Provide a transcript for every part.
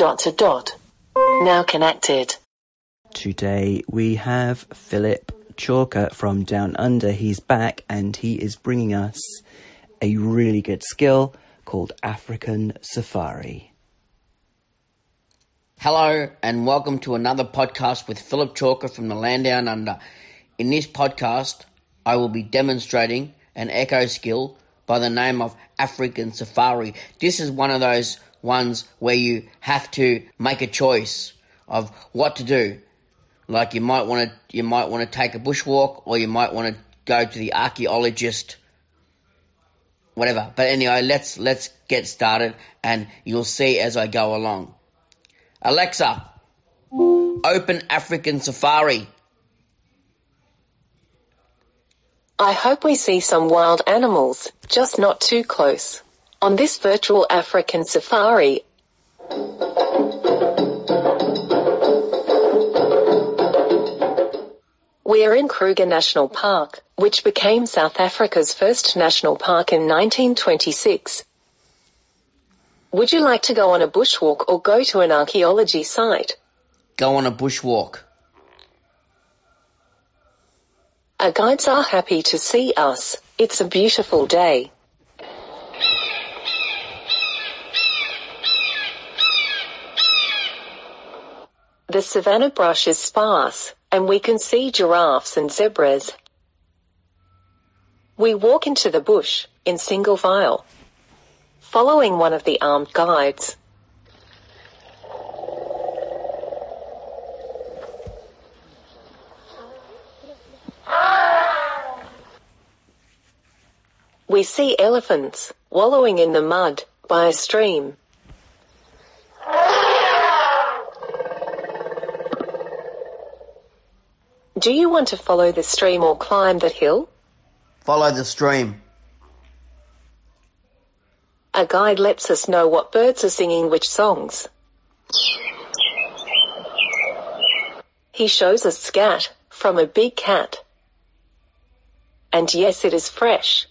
dot to dot. Now connected. Today we have Phillip Chalker from Down Under. He's back and he is bringing us a really good skill called African Safari. Hello and welcome to another podcast with Phillip Chalker from the Land Down Under. In this podcast, I will be demonstrating an echo skill by the name of African Safari. This is one of those ones where you have to make a choice of what to do. Like you might want to, you might want to take a bushwalk, or you might want to go to the archaeologist, whatever. But anyway, let's let's get started, and you'll see as I go along. Alexa, open African Safari. I hope we see some wild animals, just not too close. On this virtual African safari, we are in Kruger National Park, which became South Africa's first national park in 1926. Would you like to go on a bushwalk or go to an archaeology site? Go on a bushwalk. Our guides are happy to see us. It's a beautiful day. The savanna brush is sparse, and we can see giraffes and zebras. We walk into the bush, in single file, following one of the armed guides. We see elephants wallowing in the mud by a stream. Do you want to follow the stream or climb the hill? Follow the stream. A guide lets us know what birds are singing which songs. He shows us scat from a big cat. And yes, it is fresh.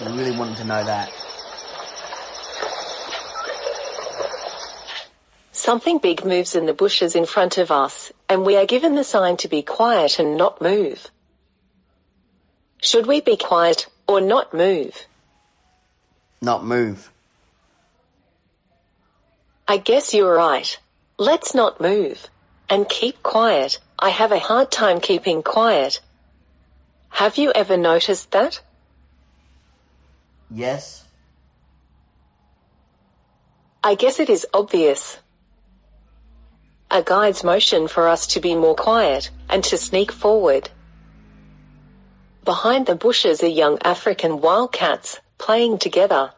We really wanted to know that. Something big moves in the bushes in front of us, and we are given the sign to be quiet and not move. Should we be quiet or not move? Not move. I guess you're right. Let's not move. And keep quiet. I have a hard time keeping quiet. Have you ever noticed that? Yes. I guess it is obvious. A guide's motion for us to be more quiet and to sneak forward. Behind the bushes are young African wildcats playing together.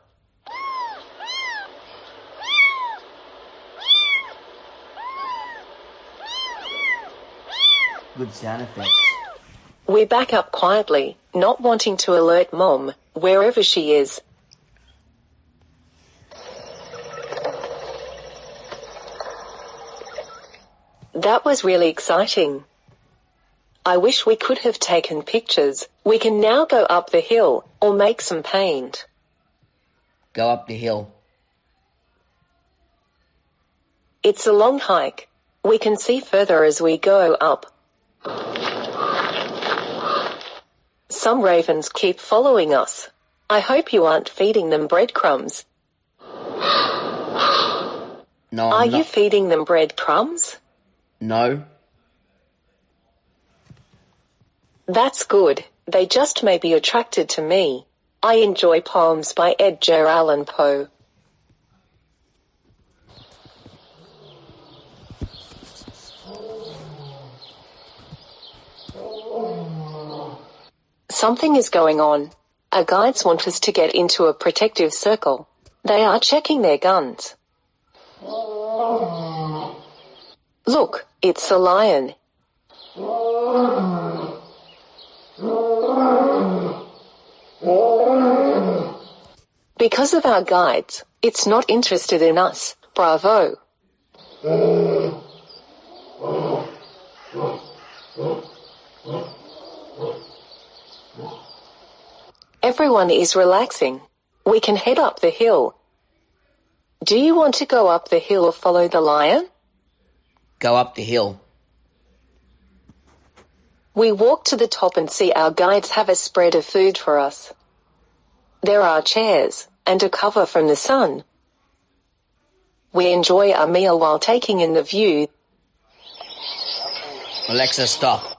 Good sound effects. We back up quietly, not wanting to alert mom, wherever she is. That was really exciting. I wish we could have taken pictures. We can now go up the hill or make some paint. Go up the hill. It's a long hike. We can see further as we go up. Some ravens keep following us. I hope you aren't feeding them breadcrumbs. No, Are I'm you not. feeding them breadcrumbs? No. That's good. They just may be attracted to me. I enjoy poems by Edgar Allan Poe. Something is going on. Our guides want us to get into a protective circle. They are checking their guns. Look, it's a lion. Because of our guides, it's not interested in us. Bravo. Everyone is relaxing. We can head up the hill. Do you want to go up the hill or follow the lion? Go up the hill. We walk to the top and see our guides have a spread of food for us. There are chairs and a cover from the sun. We enjoy our meal while taking in the view. Alexa, stop.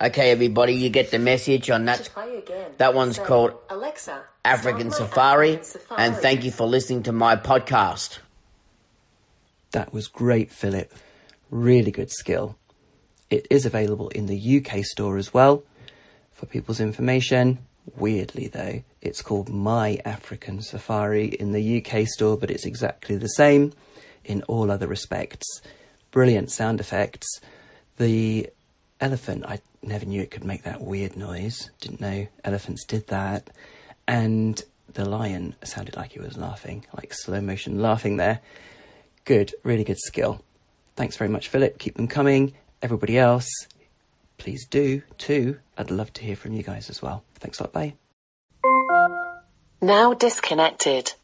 Okay, everybody, you get the message on that. again. That one's called Alexa. African Safari, and thank you for listening to my podcast. That was great, Phillip. Really good skill. It is available in the UK store as well. For people's information, weirdly though, it's called My African Safari in the UK store, but it's exactly the same in all other respects. Brilliant sound effects. The elephant, I never knew it could make that weird noise. Didn't know elephants did that. And the lion sounded like he was laughing, like slow motion laughing there. Good, really good skill. Thanks very much, Phillip. Keep them coming. Everybody else, please do too. I'd love to hear from you guys as well. Thanks a lot. Bye. Now disconnected.